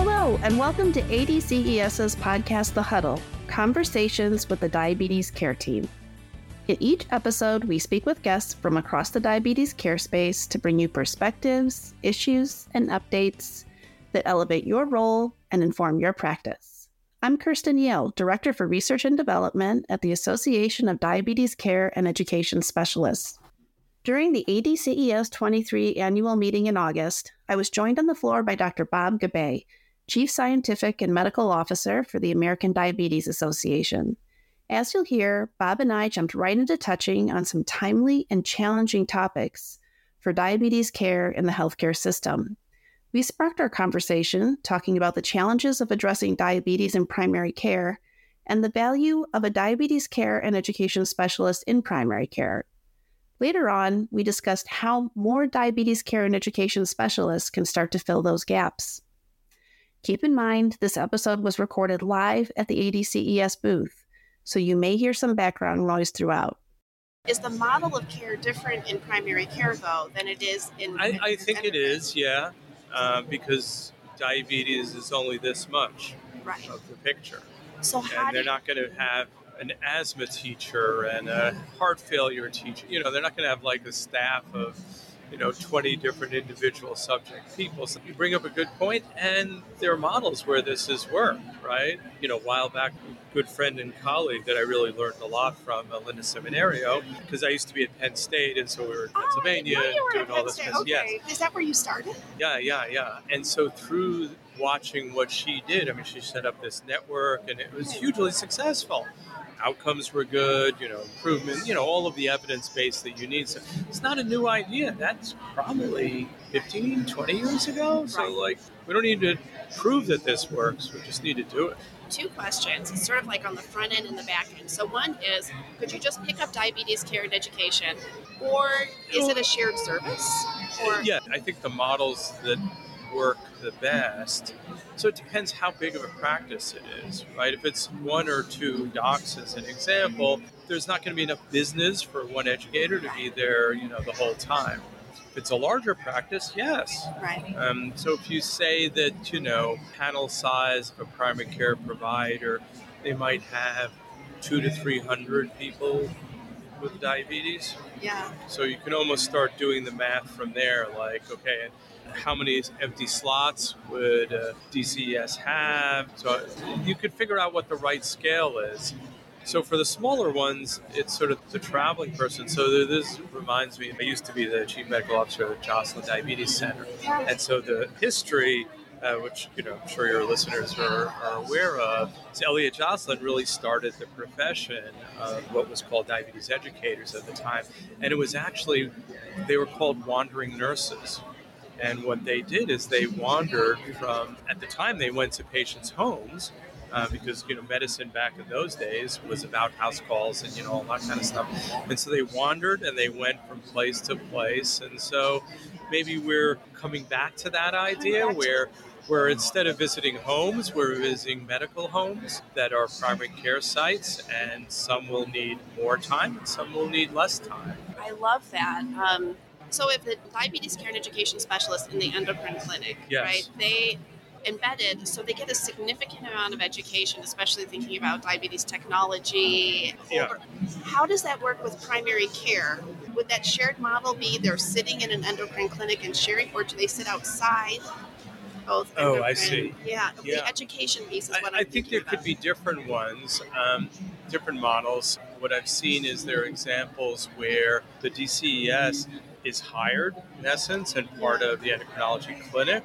Hello, and welcome to ADCES's podcast, The Huddle Conversations with the Diabetes Care Team. In each episode, we speak with guests from across the diabetes care space to bring you perspectives, issues, and updates that elevate your role and inform your practice. I'm Kirsten Yale, Director for Research and Development at the Association of Diabetes Care and Education Specialists. During the ADCES 23 annual meeting in August, I was joined on the floor by Dr. Bob Gabbay, Chief Scientific and Medical Officer for the American Diabetes Association. As you'll hear, Bob and I jumped right into touching on some timely and challenging topics for diabetes care in the healthcare system. We sparked our conversation talking about the challenges of addressing diabetes in primary care and the value of a diabetes care and education specialist in primary care. Later on, we discussed how more diabetes care and education specialists can start to fill those gaps. Keep in mind, this episode was recorded live at the ADCES booth, so you may hear some background noise throughout. Is the model of care different in primary care, though, than it is in? I, I think it is, yeah, uh, because diabetes is only this much right. of the picture. So how and they're do not going to have an asthma teacher and a heart failure teacher. You know, they're not going to have like a staff of, you know, 20 different individual subject people. So you bring up a good point, and there are models where this has worked, right? You know, a while back, a good friend and colleague that I really learned a lot from, uh, Linda Siminerio, because I used to be at Penn State, and so we were in Oh, Pennsylvania didn't know you were doing all Penn this. Business. Yes. Is that where you started? Yeah, yeah, yeah. And so through watching what she did, I mean, she set up this network and it was hugely successful. Outcomes were good, you know, improvement, you know, all of the evidence base that you need. So it's not a new idea. That's probably 15, 20 years ago. So, like, we don't need to prove that this works. We just need to do it. Two questions. It's sort of like on the front end and the back end. So one is, could you just pick up diabetes care and education, or is it a shared service? Or Yeah, I think the models that work the best. So it depends how big of a practice it is, right? If it's one or two docs, as an example, there's not going to be enough business for one educator to be there, you know, the whole time. If it's a larger practice, yes. right. Um, so if you say that, you know, panel size of a primary care provider, they might have two to three hundred people with diabetes. Yeah. So you can almost start doing the math from there. Like, okay, how many empty slots would uh, DCES have? So you could figure out what the right scale is. So for the smaller ones, it's sort of the traveling person. So this reminds me, I used to be the chief medical officer at Joslin Diabetes Center, and so the history. Uh, which you know, I'm sure your listeners are, are aware of. is Elliott Joslin really started the profession of what was called diabetes educators at the time, and it was actually they were called wandering nurses. And what they did is they wandered from, at the time, they went to patients' homes uh, because, you know, medicine back in those days was about house calls and, you know, all that kind of stuff. And so they wandered and they went from place to place. And so maybe we're coming back to that idea where where instead of visiting homes, we're visiting medical homes that are primary care sites, and some will need more time and some will need less time. I love that. Um, so if the diabetes care and education specialist in the endocrine clinic, Yes. right, they embedded, so they get a significant amount of education, especially thinking about diabetes technology. Yeah. How does that work with primary care? Would that shared model be they're sitting in an endocrine clinic and sharing, or do they sit outside? Both. Oh, I see. Yeah, Yeah. the education piece is what I, I think there thinking could be different ones, um, different models. What I've seen is there are examples where the DCES is hired, in essence, and part of the endocrinology clinic,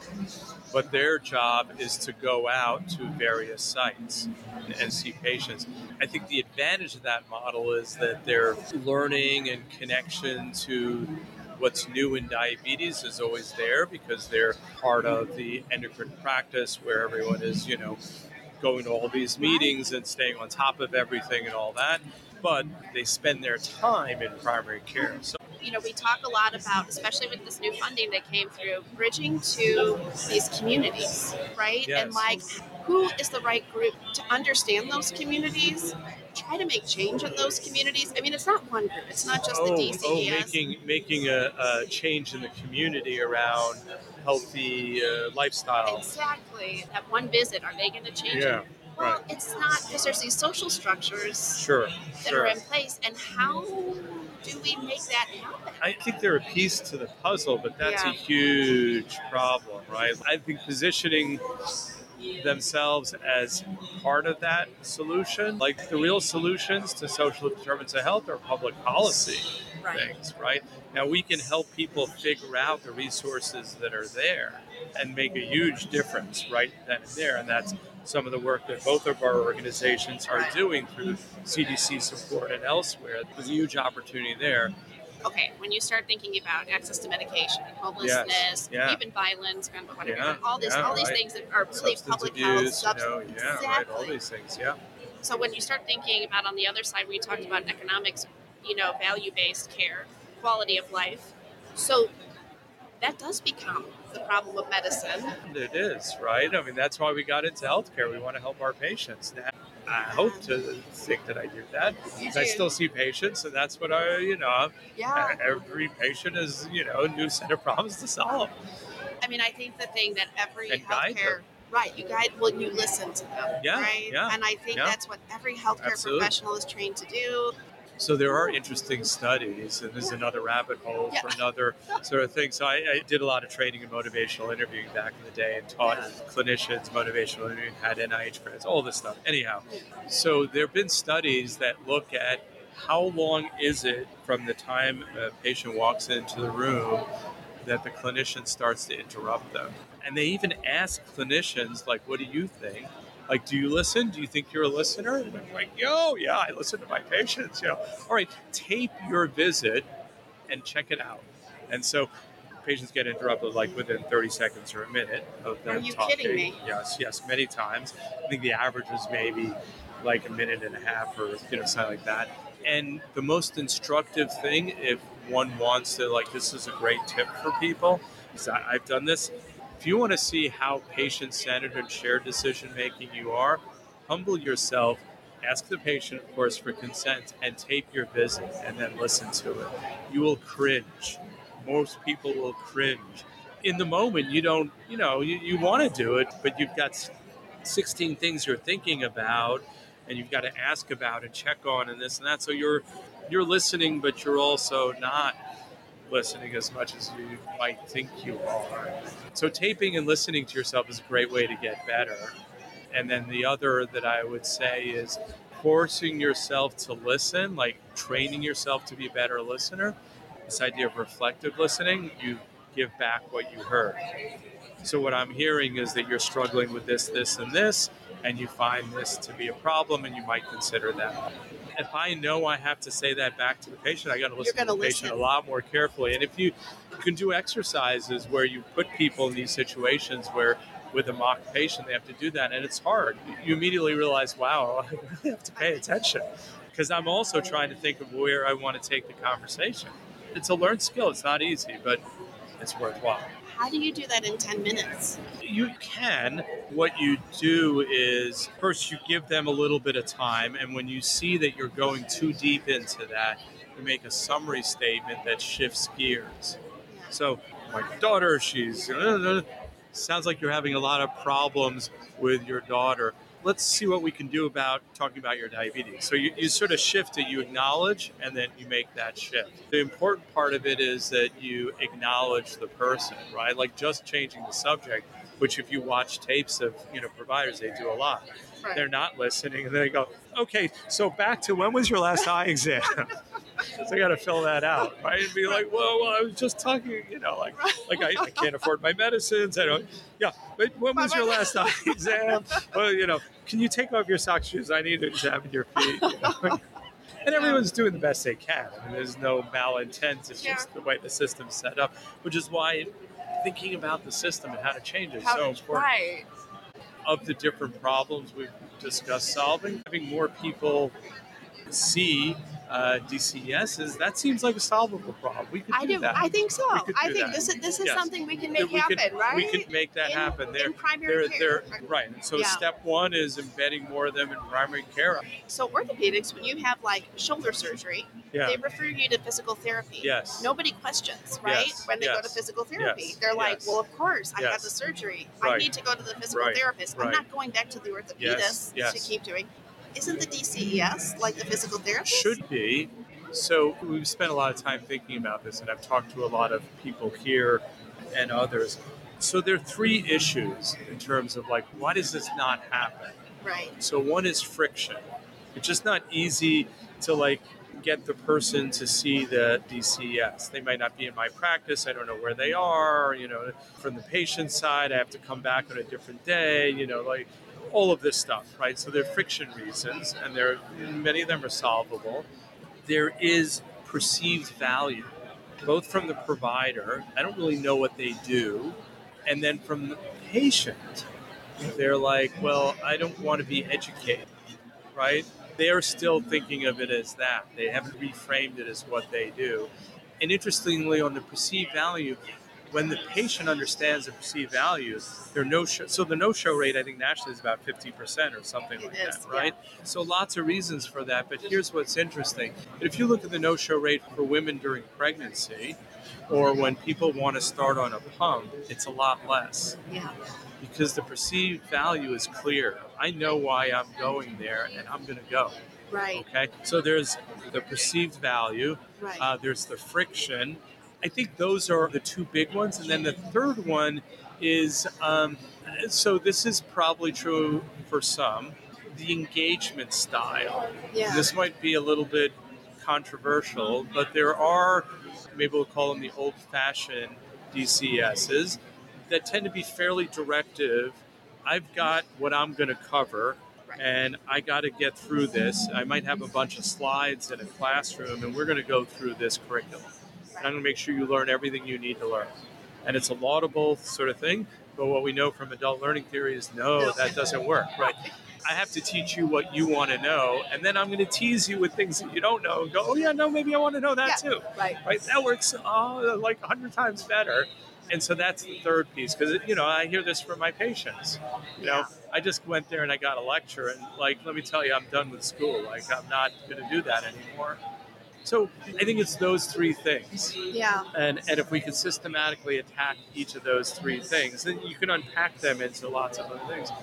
but their job is to go out to various sites and, and see patients. I think the advantage of that model is that they're learning and connection to what's new in diabetes is always there because they're part of the endocrine practice where everyone is, you know, going to all these meetings and staying on top of everything and all that. But they spend their time in primary care. So you know, we talk a lot about, especially with this new funding that came through, bridging to these communities, right? Yes. And like, who is the right group to understand those communities? Try to make change in those communities. I mean, it's not one group. It's not just oh, the oh, making making a, a change in the community around healthy uh, lifestyle. Exactly. That one visit, are they going to change Yeah, it? Well, right. it's not because there's these social structures Sure, that sure. are in place, and how do we make that happen? I think they're a piece to the puzzle, but that's Yeah. a huge problem, right? I think positioning themselves as part of that solution, like the real solutions to social determinants of health are public policy Right. things, right? Now we can help people figure out the resources that are there and make a huge difference right then and there. And that's some of the work that both of our organizations are doing through CDC support and elsewhere. There's a huge opportunity there. okay, when you start thinking about access to medication, homelessness, yeah. even violence, whatever, Yeah, all these, yeah, all these right. things that are really Substance public abuse, health, you know, yeah, exactly. right, all these things, yeah. So when you start thinking about on the other side, we talked about economics, you know, value-based care, quality of life. So that does become the problem of medicine. It is, right? I mean, that's why we got into healthcare. We want to help our patients. Now, I hope to think that I do that. I still see patients, and that's what I, you know, Yeah. every patient is, you know, a new set of problems to solve. I mean, I think the thing that every And healthcare right, you guide well, you listen to them, Yeah, right? yeah, And I think yeah. that's what every healthcare Absolutely. professional is trained to do. So there are interesting studies, and there's another rabbit hole for another sort of thing. So I, I did a lot of training and motivational interviewing back in the day, and taught Yeah. clinicians motivational interviewing, had NIH grants, all this stuff. Anyhow, so there have been studies that look at how long is it from the time a patient walks into the room that the clinician starts to interrupt them, and they even ask clinicians like, "What do you think?" Like, do you listen? Do you think you're a listener? And I'm like, yo, yeah, I listen to my patients. You know, all right, tape your visit and check it out. And so patients get interrupted like within 30 seconds or a minute of them Are you talking. kidding me? Yes, yes, many times. I think the average is maybe like a minute and a half or you know something like that. And the most instructive thing, if one wants to, like, this is a great tip for people, is that I've done this. If you want to see how patient centered and shared decision making you are, humble yourself, ask the patient, of course, for consent, and tape your visit and then listen to it. You will cringe. Most people will cringe. In the moment, you don't, you know, you, you want to do it, but you've got 16 things you're thinking about and you've got to ask about and check on and this and that. So you're you're listening, but you're also not listening as much as you might think you are. So taping and listening to yourself is a great way to get better. And then the other that I would say is forcing yourself to listen, like training yourself to be a better listener. This idea of reflective listening, you give back what you heard. So what I'm hearing is that you're struggling with this, this, and this, and you find this to be a problem, and you might consider that. If I know I have to say that back to the patient, I got to listen to the patient a lot more carefully. And if you, you can do exercises where you put people in these situations where with a mock patient they have to do that, and it's hard. You immediately realize, wow, I really have to pay attention because I'm also trying to think of where I want to take the conversation. It's a learned skill. It's not easy, but it's worthwhile. How do you do that in 10 minutes? You can. What you do is first you give them a little bit of time, and when you see that you're going too deep into that, you make a summary statement that shifts gears. So, my daughter, she's sounds like you're having a lot of problems with your daughter. Let's see what we can do about talking about your diabetes. So you, you sort of shift it, you acknowledge, and then you make that shift. The important part of it is that you acknowledge the person, right? Like just changing the subject, which if you watch tapes of you know providers, they do a lot. Right. They're not listening, and they go, "Okay, so back to when was your last eye exam?" so I got to fill that out, right? And be like, "Well, well, I was just talking, you know, like, like I, I can't afford my medicines. I don't, yeah. But when was your last eye exam? Well, you know, can you take off your sock shoes? I need to examine your feet." you know? and everyone's doing the best they can. I mean, there's no malintent. It's Yeah. just the way the system's set up, which is why thinking about the system and how to change it is How- so important. right. Of the different problems we've discussed solving, having more people see uh, DCESs, that seems like a solvable problem. We could I do do. that. I think so. I think that. this is this is Yes. something we can make we happen, could, right? We could make that In- happen. They're, in primary they're, care. they're right. And so Yeah. step one is embedding more of them in primary care. So orthopedics, when you have like shoulder surgery, Yeah. they refer you to physical therapy. Yes. Nobody questions, right? Yes, When they go to physical therapy, yes, they're like, yes. "Well, of course, I had Yes. the surgery. I need to go to the physical Right, therapist. I'm not going back to the orthopedist Yes, yes. to keep doing." Isn't the DCES like the physical therapist? Should be. So we've spent a lot of time thinking about this, and I've talked to a lot of people here and others. So there are three issues in terms of like, why does this not happen? Right. So one is friction. It's just not easy to like get the person to see the DCS. They might not be in my practice. I don't know where they are. You know, from the patient side, I have to come back on a different day. You know, like all of this stuff, right? So there are friction reasons, and there are, many of them are solvable. There is perceived value, both from the provider. I don't really know what they do, and then from the patient they're like, well, I don't want to be educated, right? They're still thinking of it as that. They haven't reframed it as what they do. And interestingly, on the perceived value, when the patient understands the perceived value, their no show. So the no show rate, I think nationally is about fifty percent or something like is, that, right? So lots of reasons for that. But here's what's interesting: if you look at the no show rate for women during pregnancy, or when people want to start on a pump, it's a lot less Yeah. because the perceived value is clear. I know why I'm going there and I'm going to go. Right. Okay. So there's the perceived value, Right. uh, there's the friction. I think those are the two big ones. And then the third one is um, so this is probably true for some the engagement style. yeah. This might be a little bit controversial, but there are, maybe we'll call them the old fashioned DCSs that tend to be fairly directive. I've got what I'm going to cover, and I got to get through this. I might have a bunch of slides in a classroom, and we're going to go through this curriculum. And I'm going to make sure you learn everything you need to learn. And it's a laudable sort of thing, but what we know from adult learning theory is no, that doesn't work, right? I have to teach you what you want to know, and then I'm going to tease you with things that you don't know. And go, oh yeah, no, maybe I want to know that Yeah. too. Right. Right? That works oh, like a hundred times better. And so that's the third piece because you know I hear this from my patients. You know, Yeah. I just went there and I got a lecture, and like, let me tell you, I'm done with school. Like, I'm not going to do that anymore. So I think it's those three things. Yeah. And, and if we can systematically attack each of those three things, then you can unpack them into lots of other things. I-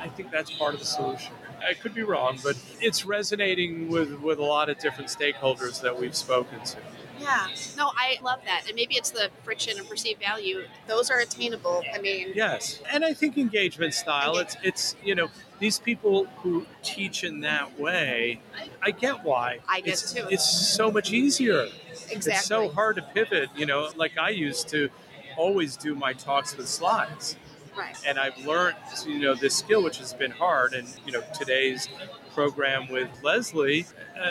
I think that's part of the solution. I could be wrong, but it's resonating with, with a lot of different stakeholders that we've spoken to. Yeah. No, I love that. And maybe it's the friction and perceived value. Those are attainable. I mean, Yes, and I think engagement style. It's it's you know these people who teach in that way. I get why. I get it's, too. It's so much easier. exactly. It's so hard to pivot. You know, like I used to always do my talks with slides. Right. and I've learned you know this skill, which has been hard. And you know today's program with Leslie, uh,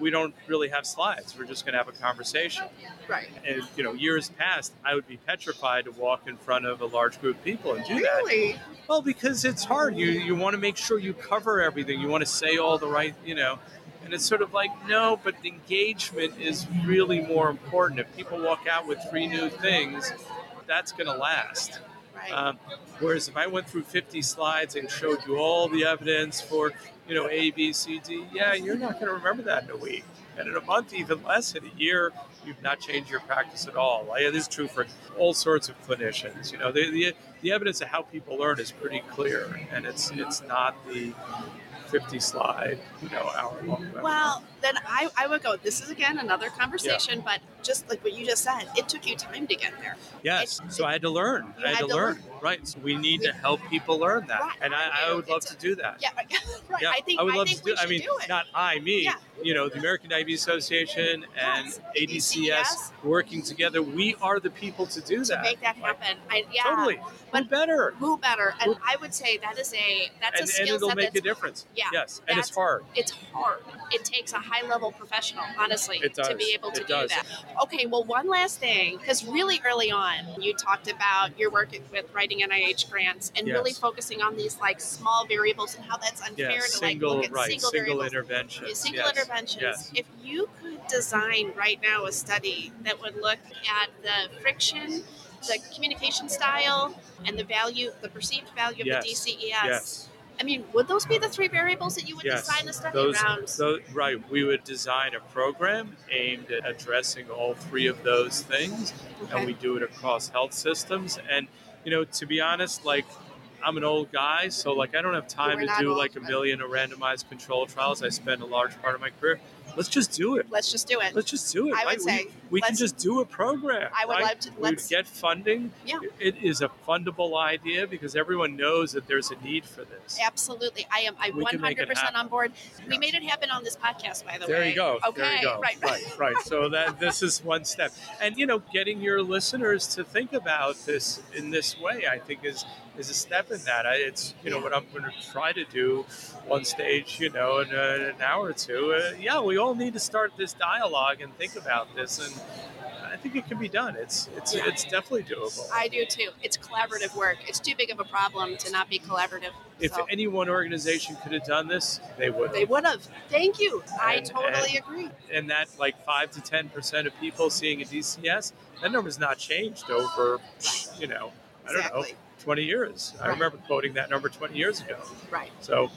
we don't really have slides. We're just going to have a conversation. Right. And you know, years past, I would be petrified to walk in front of a large group of people and do that. Really? Well, because it's hard. You you want to make sure you cover everything. You want to say all the right, you know. And it's sort of like no, but engagement is really more important. If people walk out with three new things, that's going to last. Right. Um, whereas if I went through 50 slides and showed you all the evidence for, you know, A, B, C, D, yeah, you're not going to remember that in a week. And in a month, even less. In a year, you've not changed your practice at all. Like, It is true for all sorts of clinicians. You know, the, the, the evidence of how people learn is pretty clear, and it's it's not the 50 slide, you know, hour long. webinar. well, then I, I would go, this is again another conversation, but just like what you just said, it took you time to get there. yes. it- So I had to learn. I had, had to learn. learn. Right. So we need to help people learn that, Right, and I, I I would love It's to do that. Yeah, right. Yeah, I think I would love think to do. we I mean, do not I, me. Yeah. You know, the American Diabetes Association and Yes, ADCS working together. We are the people to do to that. make that Like, happen. I, yeah, Totally. But- Who better? who better? And Who- I would say that is a that's a And, and skill it'll set make a difference. Yeah, Yes. And it's hard. it's hard. It takes a high level professional, honestly, to be able to It do does. that. Okay, well, one last thing, because really early on, you talked about your work with writing NIH grants and really focusing on these like small variables and how that's unfair Yeah. to Single, like look at right. single, Single variables. interventions. Single yes. interventions. Yes. If you could design right now a study that would look at the friction, the communication style, and the value, the perceived value of Yes. the DCES, Yes. I mean, would those be the three variables that you would Yes. design a study Those, around? those, right. We would design a program aimed at addressing all three of those things, Okay. and we do it across health systems. And you know, to be honest, like I'm an old guy, so like I don't have time We're to do old, like a million of randomized control trials. I spend a large part of my career. Let's just do it. Let's just do it. Let's just do it. I would say, we, we can just do a program. I would right? love to- let's- get funding. Yeah. It is a fundable idea because everyone knows that there's a need for this. Absolutely, I am. I'm We can make it 100% on board. We made it happen on this podcast, by the There way. you go. Okay, there you go. right, right, right. So that this is one step, and you know, getting your listeners to think about this in this way, I think is is a step in that. I, it's you know what I'm going to try to do on stage, you know, in uh, an hour or two. Uh, yeah, we all need to start this dialogue and think about this, and I think it can be done. It's it's Yeah. it's definitely doable. I do too. It's collaborative work. It's too big of a problem to not be collaborative. if so. any one organization could have done this, they would. They would have. Thank you. I And- totally agree. and that like five to ten percent of people seeing a DCS, that number's not changed over, you know, I don't know, twenty years. I remember quoting that number twenty years ago. Right. So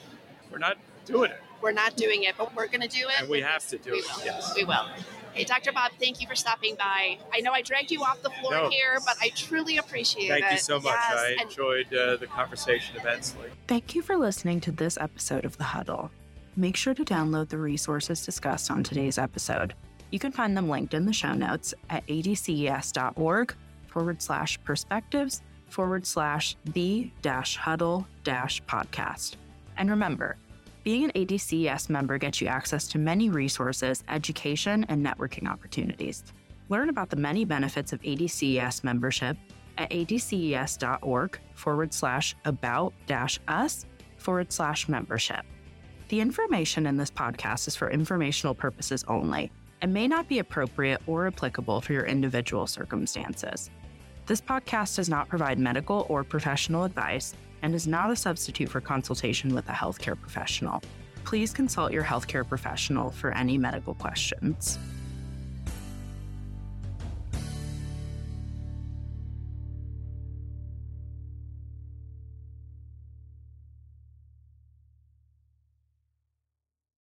we're not doing it, We're not doing it, but we're going to do it. and we have to do we it. will. Yes. We will. Hey, Dr. Bob, thank you for stopping by. I know I dragged you off the floor No. here, but I truly appreciate it. Thank you so much. Yes, I and enjoyed uh, the conversation immensely. Thank you for listening to this episode of The Huddle. Make sure to download the resources discussed on today's episode. You can find them linked in the show notes at adces.org forward slash perspectives forward slash the dash huddle dash podcast. And remember, being an ADCES member gets you access to many resources, education, and networking opportunities. Learn about the many benefits of ADCES membership at adces.org forward slash about dash us forward slash membership. The information in this podcast is for informational purposes only and may not be appropriate or applicable for your individual circumstances. This podcast does not provide medical or professional advice and is not a substitute for consultation with a healthcare professional. Please consult your healthcare professional for any medical questions.